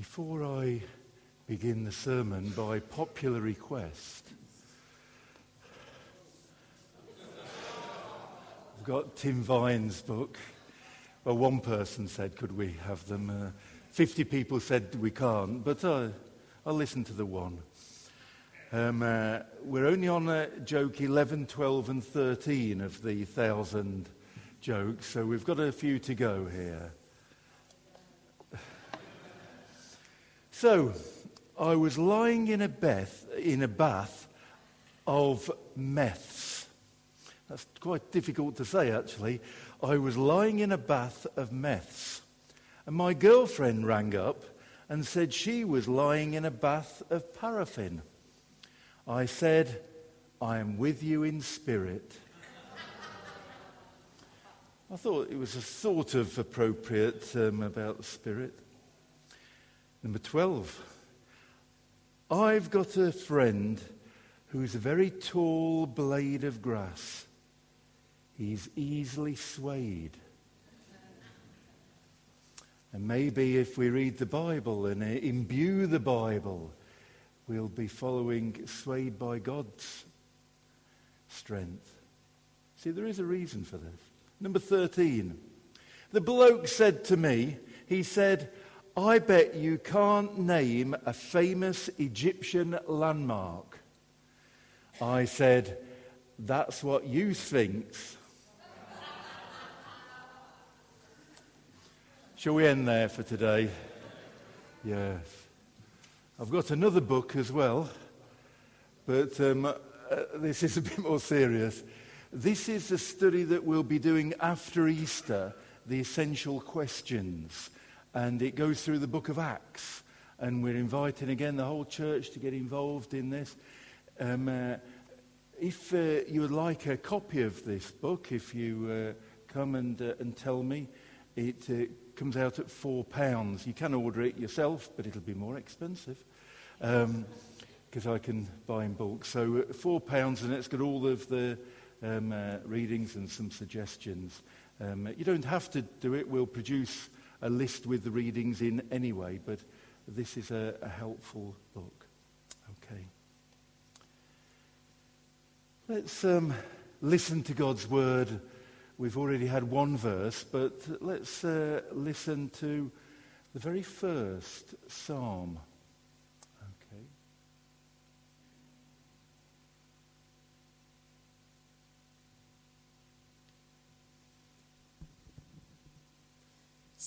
Before I begin the sermon, by popular request, I've got Tim Vine's book. Well, one person said, could we have them? Uh, 50 people said we can't, but uh, I'll listen to the one. Um, uh, we're only on joke 11, 12, and 13 of the thousand jokes, so we've got a few to go here. So, I was lying in a, bath, in a bath of meths. That's quite difficult to say, actually. I was lying in a bath of meths. And my girlfriend rang up and said she was lying in a bath of paraffin. I said, I am with you in spirit. I thought it was a sort of appropriate um, about spirit. Number 12. I've got a friend who's a very tall blade of grass. He's easily swayed. And maybe if we read the Bible and imbue the Bible, we'll be following swayed by God's strength. See, there is a reason for this. Number 13. The bloke said to me, he said, I bet you can't name a famous Egyptian landmark. I said, That's what you thinks. Shall we end there for today? Yes. I've got another book as well, but um, uh, this is a bit more serious. This is a study that we'll be doing after Easter, the essential questions and it goes through the book of Acts. And we're inviting again the whole church to get involved in this. Um, uh, if uh, you would like a copy of this book, if you uh, come and, uh, and tell me, it uh, comes out at four pounds. You can order it yourself, but it'll be more expensive because um, I can buy in bulk. So uh, four pounds, and it's got all of the um, readings and some suggestions. Um, you don't have to do it. We'll produce a list with the readings in anyway, but this is a, a helpful book. Okay. Let's um, listen to God's word. We've already had one verse, but let's uh, listen to the very first psalm.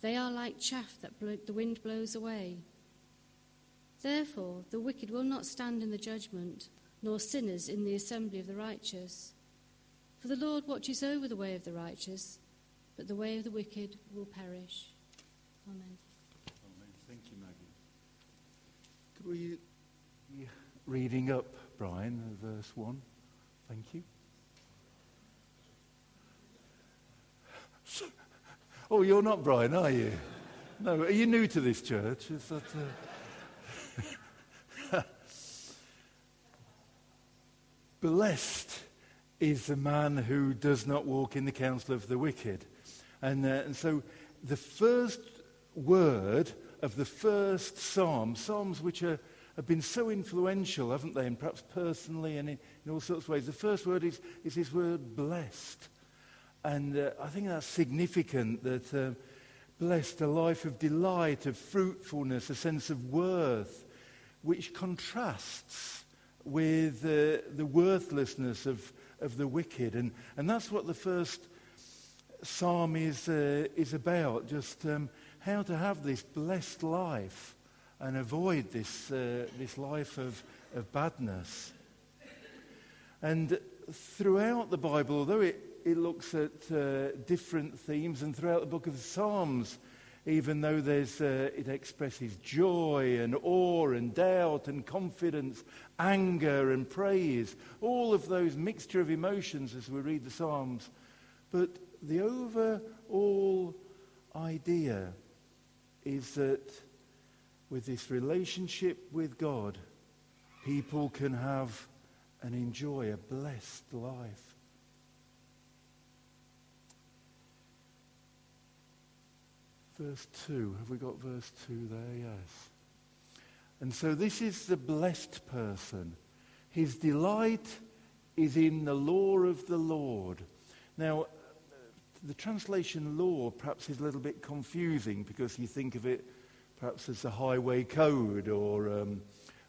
They are like chaff that the wind blows away. Therefore, the wicked will not stand in the judgment, nor sinners in the assembly of the righteous. For the Lord watches over the way of the righteous, but the way of the wicked will perish. Amen. Amen. Thank you, Maggie. Could we be reading up, Brian, verse 1? Thank you. Oh, you're not Brian, are you? No, are you new to this church? Is that, uh... Blessed is the man who does not walk in the counsel of the wicked. And, uh, and so the first word of the first psalm, psalms which are, have been so influential, haven't they, and perhaps personally and in, in all sorts of ways, the first word is, is this word blessed. And uh, I think that's significant that uh, blessed a life of delight, of fruitfulness, a sense of worth, which contrasts with uh, the worthlessness of, of the wicked. And, and that's what the first psalm is, uh, is about, just um, how to have this blessed life and avoid this, uh, this life of, of badness. And throughout the Bible, although it it looks at uh, different themes, and throughout the book of Psalms, even though there's, uh, it expresses joy and awe and doubt and confidence, anger and praise, all of those mixture of emotions as we read the Psalms. But the overall idea is that with this relationship with God, people can have and enjoy a blessed life. Verse 2. Have we got verse 2 there? Yes. And so this is the blessed person. His delight is in the law of the Lord. Now, the translation law perhaps is a little bit confusing because you think of it perhaps as the highway code or, um,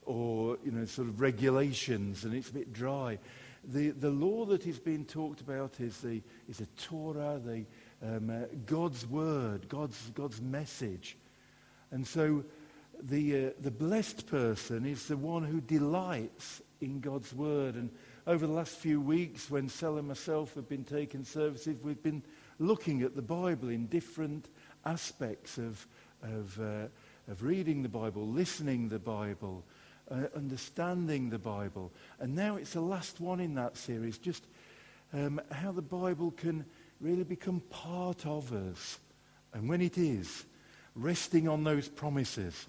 or you know, sort of regulations, and it's a bit dry. The, the law that is being talked about is the, is the Torah, the, um, uh, God's word, God's, God's message. And so the, uh, the blessed person is the one who delights in God's word. And over the last few weeks, when Sel and myself have been taking services, we've been looking at the Bible in different aspects of, of, uh, of reading the Bible, listening the Bible, uh, understanding the Bible. And now it's the last one in that series, just um, how the Bible can really become part of us. And when it is, resting on those promises,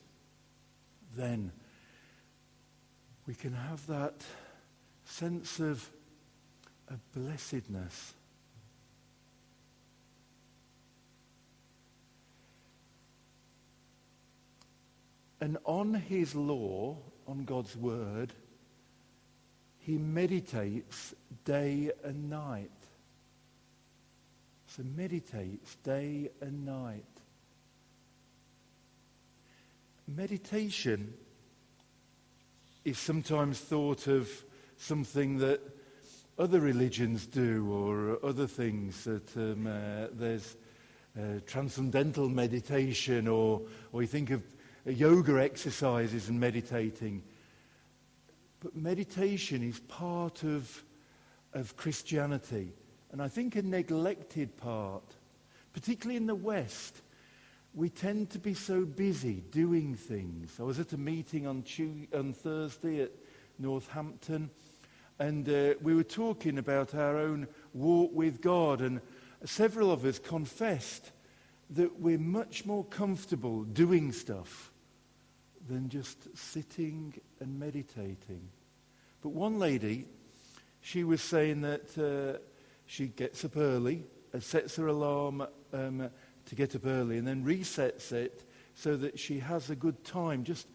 then we can have that sense of, of blessedness. And on his law, on God's word, he meditates day and night. So meditates day and night. Meditation is sometimes thought of something that other religions do or other things that um, uh, there's uh, transcendental meditation or, or you think of yoga exercises and meditating. But meditation is part of, of Christianity. And I think a neglected part, particularly in the West, we tend to be so busy doing things. I was at a meeting on, Tuesday, on Thursday at Northampton, and uh, we were talking about our own walk with God, and several of us confessed that we're much more comfortable doing stuff than just sitting and meditating. But one lady, she was saying that uh, she gets up early sets her alarm um, to get up early and then resets it so that she has a good time just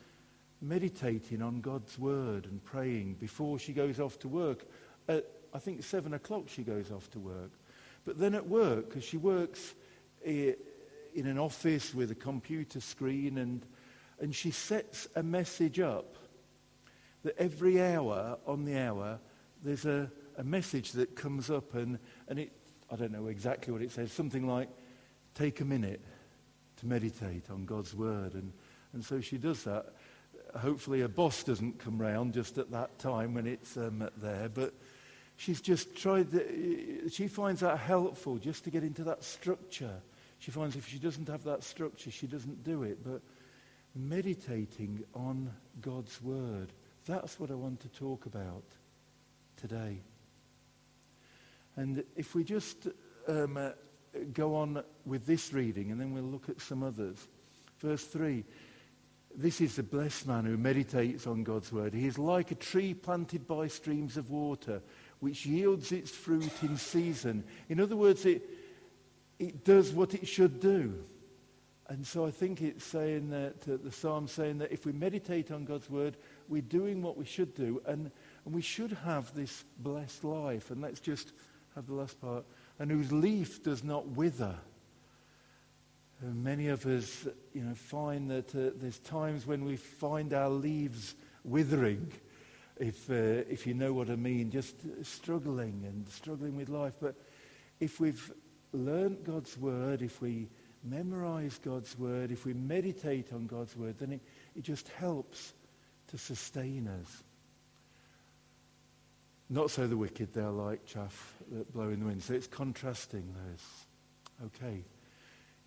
meditating on God's word and praying before she goes off to work. At, I think, 7 o'clock she goes off to work. But then at work, because she works in an office with a computer screen and, and she sets a message up that every hour on the hour there's a, a message that comes up and, and it, I don't know exactly what it says, something like, take a minute to meditate on God's word. And, and so she does that. Hopefully her boss doesn't come round just at that time when it's um, there, but she's just tried, the, she finds that helpful just to get into that structure. She finds if she doesn't have that structure, she doesn't do it. But meditating on God's word, that's what I want to talk about today. And if we just um, uh, go on with this reading and then we'll look at some others. Verse 3 This is the blessed man who meditates on God's word. He is like a tree planted by streams of water, which yields its fruit in season. In other words, it, it does what it should do. And so I think it's saying that, uh, the psalm saying that if we meditate on God's word, we're doing what we should do. And, and we should have this blessed life. And let's just have the last part. And whose leaf does not wither. And many of us, you know, find that uh, there's times when we find our leaves withering, if, uh, if you know what I mean, just struggling and struggling with life. But if we've learned God's word, if we memorize God's word, if we meditate on God's word, then it, it just helps to sustain us. Not so the wicked, they're like chaff that blow in the wind. So it's contrasting those. Okay.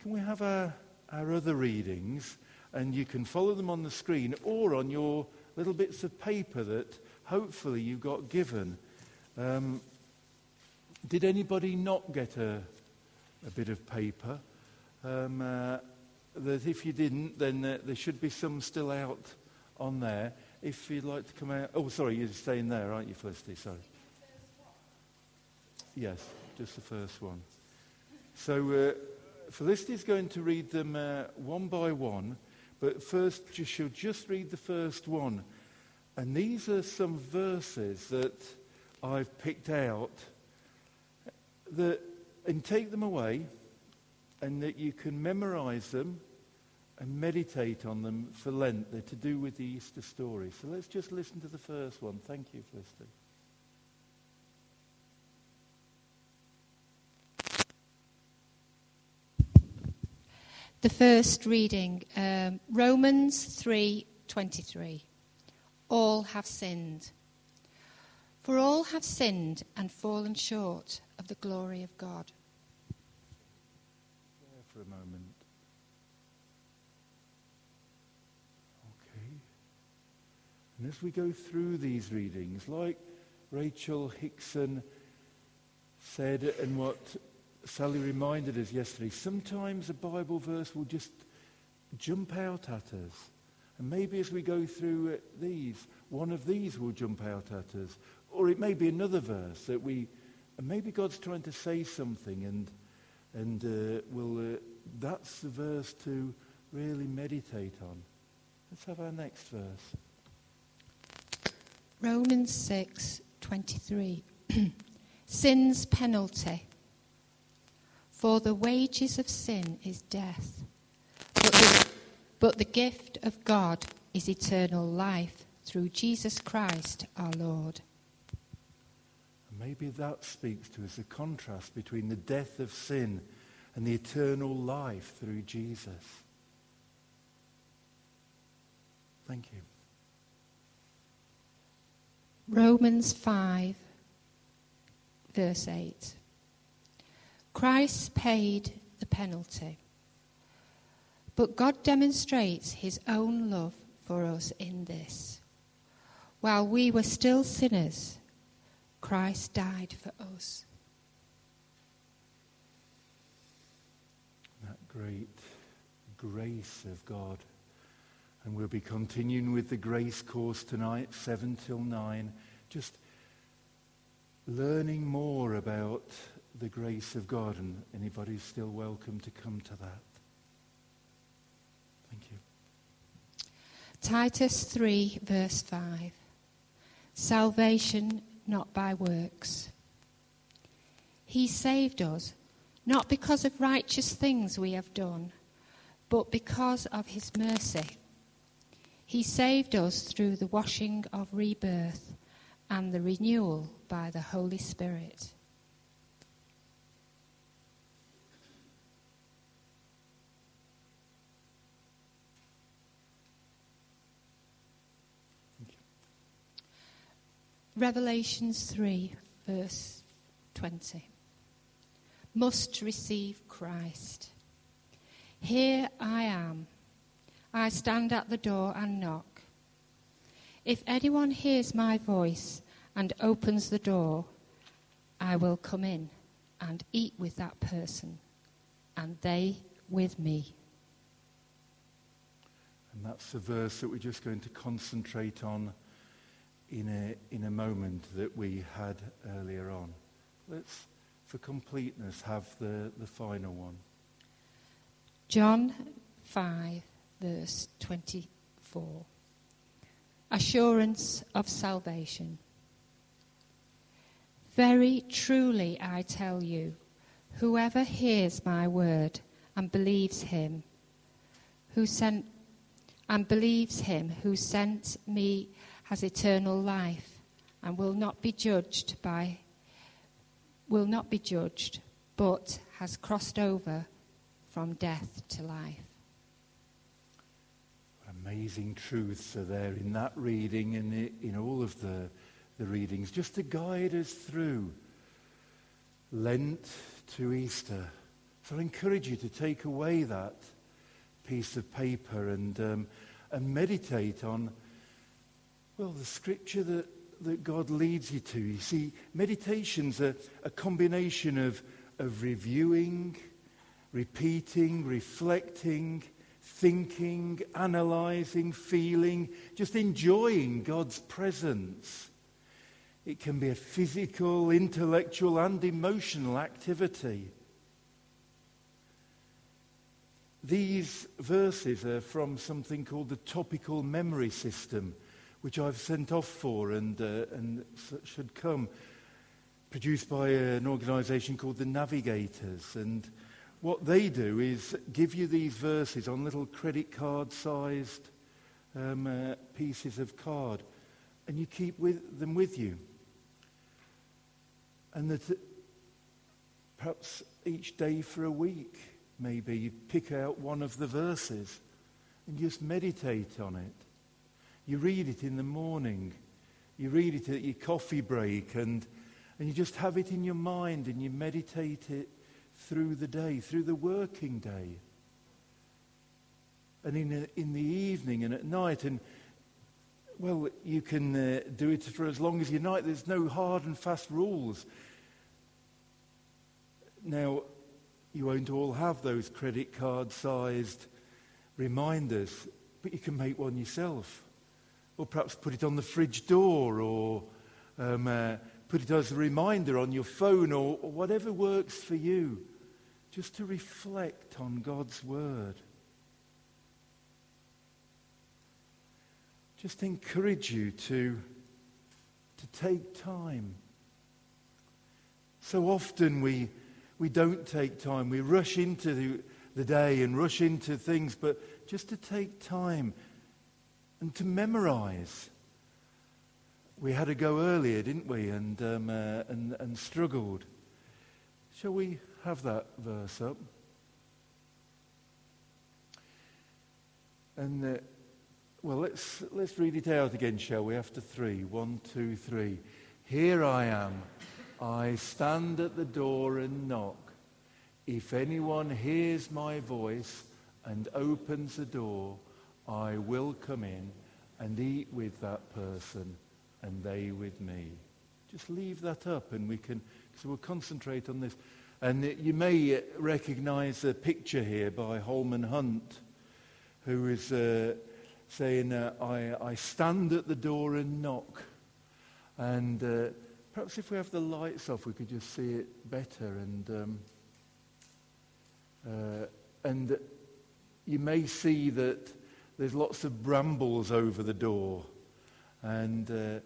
Can we have a, our other readings, and you can follow them on the screen or on your little bits of paper that hopefully you got given. Um, did anybody not get a, a bit of paper? Um, uh, that if you didn't, then uh, there should be some still out on there. If you'd like to come out. Oh, sorry, you're staying there, aren't you, Felicity? Sorry. Yes, just the first one. So uh, Felicity's going to read them uh, one by one, but first she'll just read the first one. And these are some verses that I've picked out that, and take them away and that you can memorize them and meditate on them for Lent. They're to do with the Easter story. So let's just listen to the first one. Thank you, Felicity. The first reading, um, Romans 3:23. All have sinned. For all have sinned and fallen short of the glory of God. There for a moment. Okay. And as we go through these readings, like Rachel Hickson said, and what Sally reminded us yesterday, sometimes a Bible verse will just jump out at us. And maybe as we go through these, one of these will jump out at us. Or it may be another verse that we, and maybe God's trying to say something and, and uh, uh, that's the verse to really meditate on. Let's have our next verse. Romans 6:23 Sin's penalty for the wages of sin is death but the, but the gift of God is eternal life through Jesus Christ our Lord Maybe that speaks to us the contrast between the death of sin and the eternal life through Jesus. Thank you. Romans 5 verse 8 Christ paid the penalty. But God demonstrates his own love for us in this. While we were still sinners, Christ died for us. That great grace of God. And we'll be continuing with the grace course tonight, 7 till 9. Just learning more about the grace of God. And anybody's still welcome to come to that. Thank you. Titus 3, verse 5. Salvation not by works. He saved us not because of righteous things we have done, but because of his mercy. He saved us through the washing of rebirth and the renewal by the Holy Spirit. Revelations 3, verse 20. Must receive Christ. Here I. I stand at the door and knock. If anyone hears my voice and opens the door, I will come in and eat with that person, and they with me. And that's the verse that we're just going to concentrate on in a, in a moment that we had earlier on. Let's, for completeness, have the, the final one. John 5, verse 24. Assurance of salvation. Very truly I tell you, whoever hears my word and believes him who sent and believes him who sent me has eternal life and will not be judged by will not be judged but has crossed over from death to life amazing truths are there in that reading and in all of the, the readings just to guide us through lent to easter so i encourage you to take away that piece of paper and, um, and meditate on, well, the scripture that, that God leads you to. You see, meditation's a, a combination of, of reviewing, repeating, reflecting, thinking, analyzing, feeling, just enjoying God's presence. It can be a physical, intellectual, and emotional activity. These verses are from something called the topical memory system, which I've sent off for and, uh, and should come, produced by an organization called the Navigators. And what they do is give you these verses on little credit card sized um, uh, pieces of card, and you keep with them with you. And that uh, perhaps each day for a week, maybe you pick out one of the verses and just meditate on it. You read it in the morning, you read it at your coffee break, and, and you just have it in your mind and you meditate it through the day, through the working day. And in, a, in the evening and at night. And, well, you can uh, do it for as long as you like. There's no hard and fast rules. Now, you won't all have those credit card sized reminders, but you can make one yourself. Or perhaps put it on the fridge door or um, uh, put it as a reminder on your phone or, or whatever works for you, just to reflect on God's Word. Just encourage you to, to take time. So often we, we don't take time. We rush into the, the day and rush into things, but just to take time and to memorize we had to go earlier, didn't we? And, um, uh, and, and struggled. Shall we have that verse up? And, uh, well, let's, let's read it out again, shall we? After three. One, two, three. Here I am. I stand at the door and knock. If anyone hears my voice and opens the door, I will come in and eat with that person and they with me. Just leave that up and we can, so we'll concentrate on this. And you may recognize a picture here by Holman Hunt, who is uh, saying, uh, I, I stand at the door and knock. And uh, perhaps if we have the lights off, we could just see it better. And, um, uh, and you may see that there's lots of brambles over the door. And, uh,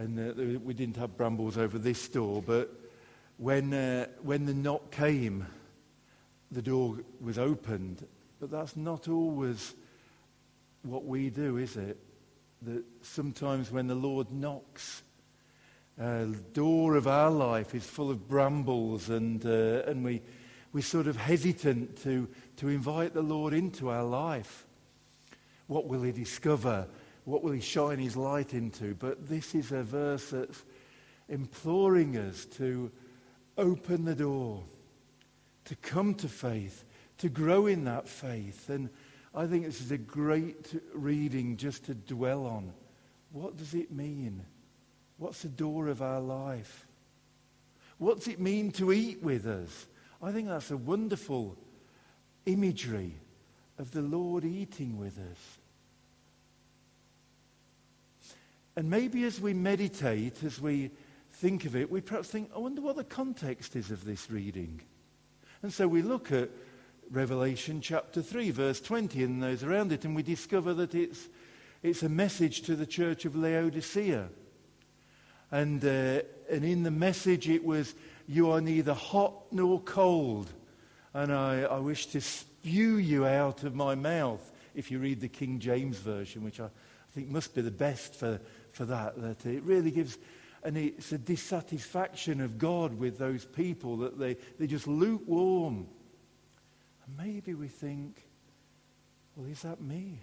and uh, we didn't have brambles over this door, but when, uh, when the knock came, the door was opened. But that's not always what we do, is it? That sometimes when the Lord knocks, uh, the door of our life is full of brambles, and, uh, and we, we're sort of hesitant to, to invite the Lord into our life. What will he discover? What will he shine his light into? But this is a verse that's imploring us to open the door, to come to faith, to grow in that faith. And I think this is a great reading just to dwell on. What does it mean? What's the door of our life? What's it mean to eat with us? I think that's a wonderful imagery of the Lord eating with us. And maybe as we meditate, as we think of it, we perhaps think, I wonder what the context is of this reading. And so we look at Revelation chapter 3, verse 20, and those around it, and we discover that it's, it's a message to the church of Laodicea. And, uh, and in the message, it was, You are neither hot nor cold, and I, I wish to spew you out of my mouth. If you read the King James Version, which I, I think must be the best for for that. That it really gives, and it's a dissatisfaction of God with those people that they, they're just lukewarm. And maybe we think, well, is that me?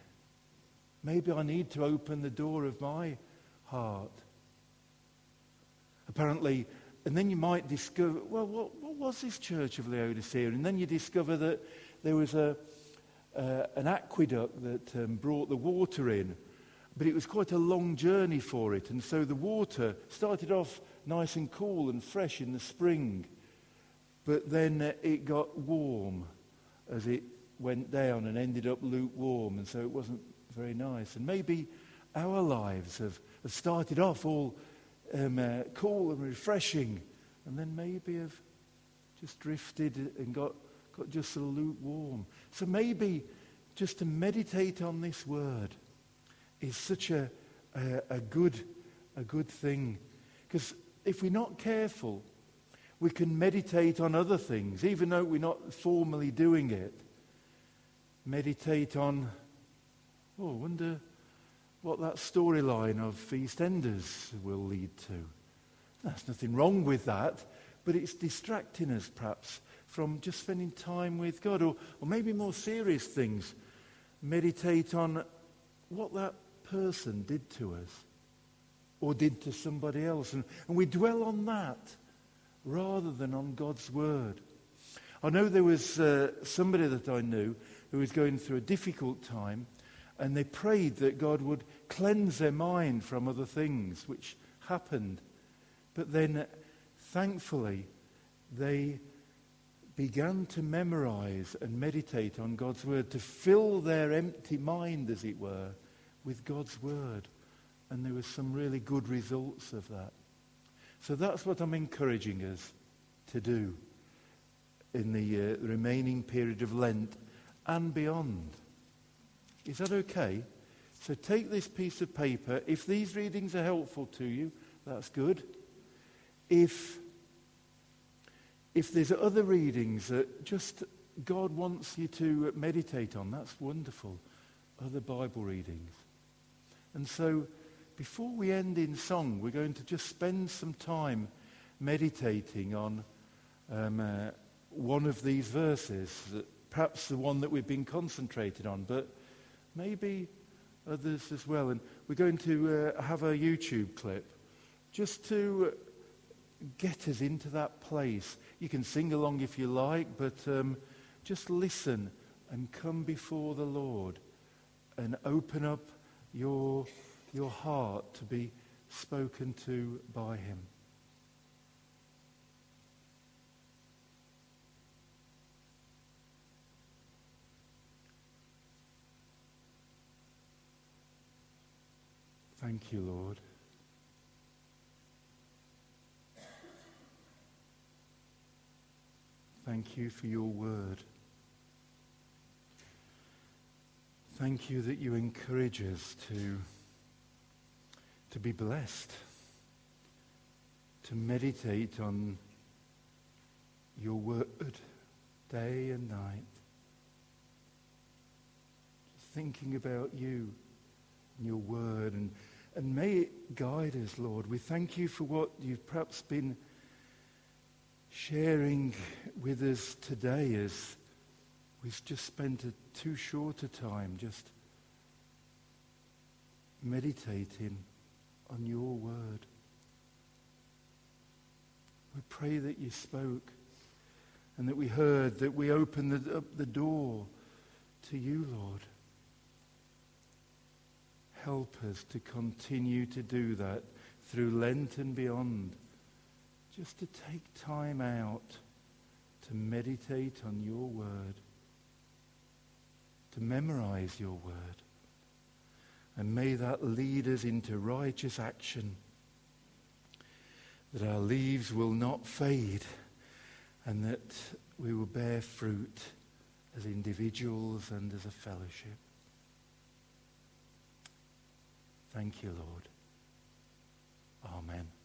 Maybe I need to open the door of my heart. Apparently, and then you might discover, well, what, what was this church of Laodicea? And then you discover that there was a, uh, an aqueduct that um, brought the water in, but it was quite a long journey for it. And so the water started off nice and cool and fresh in the spring, but then uh, it got warm as it went down and ended up lukewarm, and so it wasn't very nice. And maybe our lives have, have started off all um, uh, cool and refreshing, and then maybe have just drifted and got, got just a lukewarm. So maybe just to meditate on this word is such a, a, a good, a good thing. Because if we're not careful, we can meditate on other things, even though we're not formally doing it. Meditate on, oh, I wonder what that storyline of EastEnders will lead to. There's nothing wrong with that, but it's distracting us perhaps from just spending time with God, or, or maybe more serious things. Meditate on what that person did to us or did to somebody else. And, and we dwell on that rather than on God's word. I know there was uh, somebody that I knew who was going through a difficult time, and they prayed that God would cleanse their mind from other things, which happened. But then, uh, thankfully, they began to memorize and meditate on God's word, to fill their empty mind, as it were, with God's word. And there were some really good results of that. So that's what I'm encouraging us to do in the uh, remaining period of Lent and beyond. Is that okay? So take this piece of paper. If these readings are helpful to you, that's good. If, if there's other readings that just God wants you to meditate on, that's wonderful. Other Bible readings. And so before we end in song, we're going to just spend some time meditating on um, uh, one of these verses, perhaps the one that we've been concentrated on, but maybe others as well. And we're going to uh, have a YouTube clip just to get us into that place. You can sing along if you like, but um, just listen and come before the Lord and open up your, your heart to be spoken to by him. Thank you, Lord. Thank you for your word. Thank you that you encourage us to, to be blessed, to meditate on your word day and night, thinking about you and your word, and, and may it guide us, Lord. We thank you for what you've perhaps been sharing with us today as we've just spent a too short a time just meditating on your word. We pray that you spoke and that we heard, that we opened the, up the door to you, Lord. Help us to continue to do that through Lent and beyond. Just to take time out to meditate on your word, to memorize your word. And may that lead us into righteous action, that our leaves will not fade, and that we will bear fruit as individuals and as a fellowship. Thank you, Lord. Amen.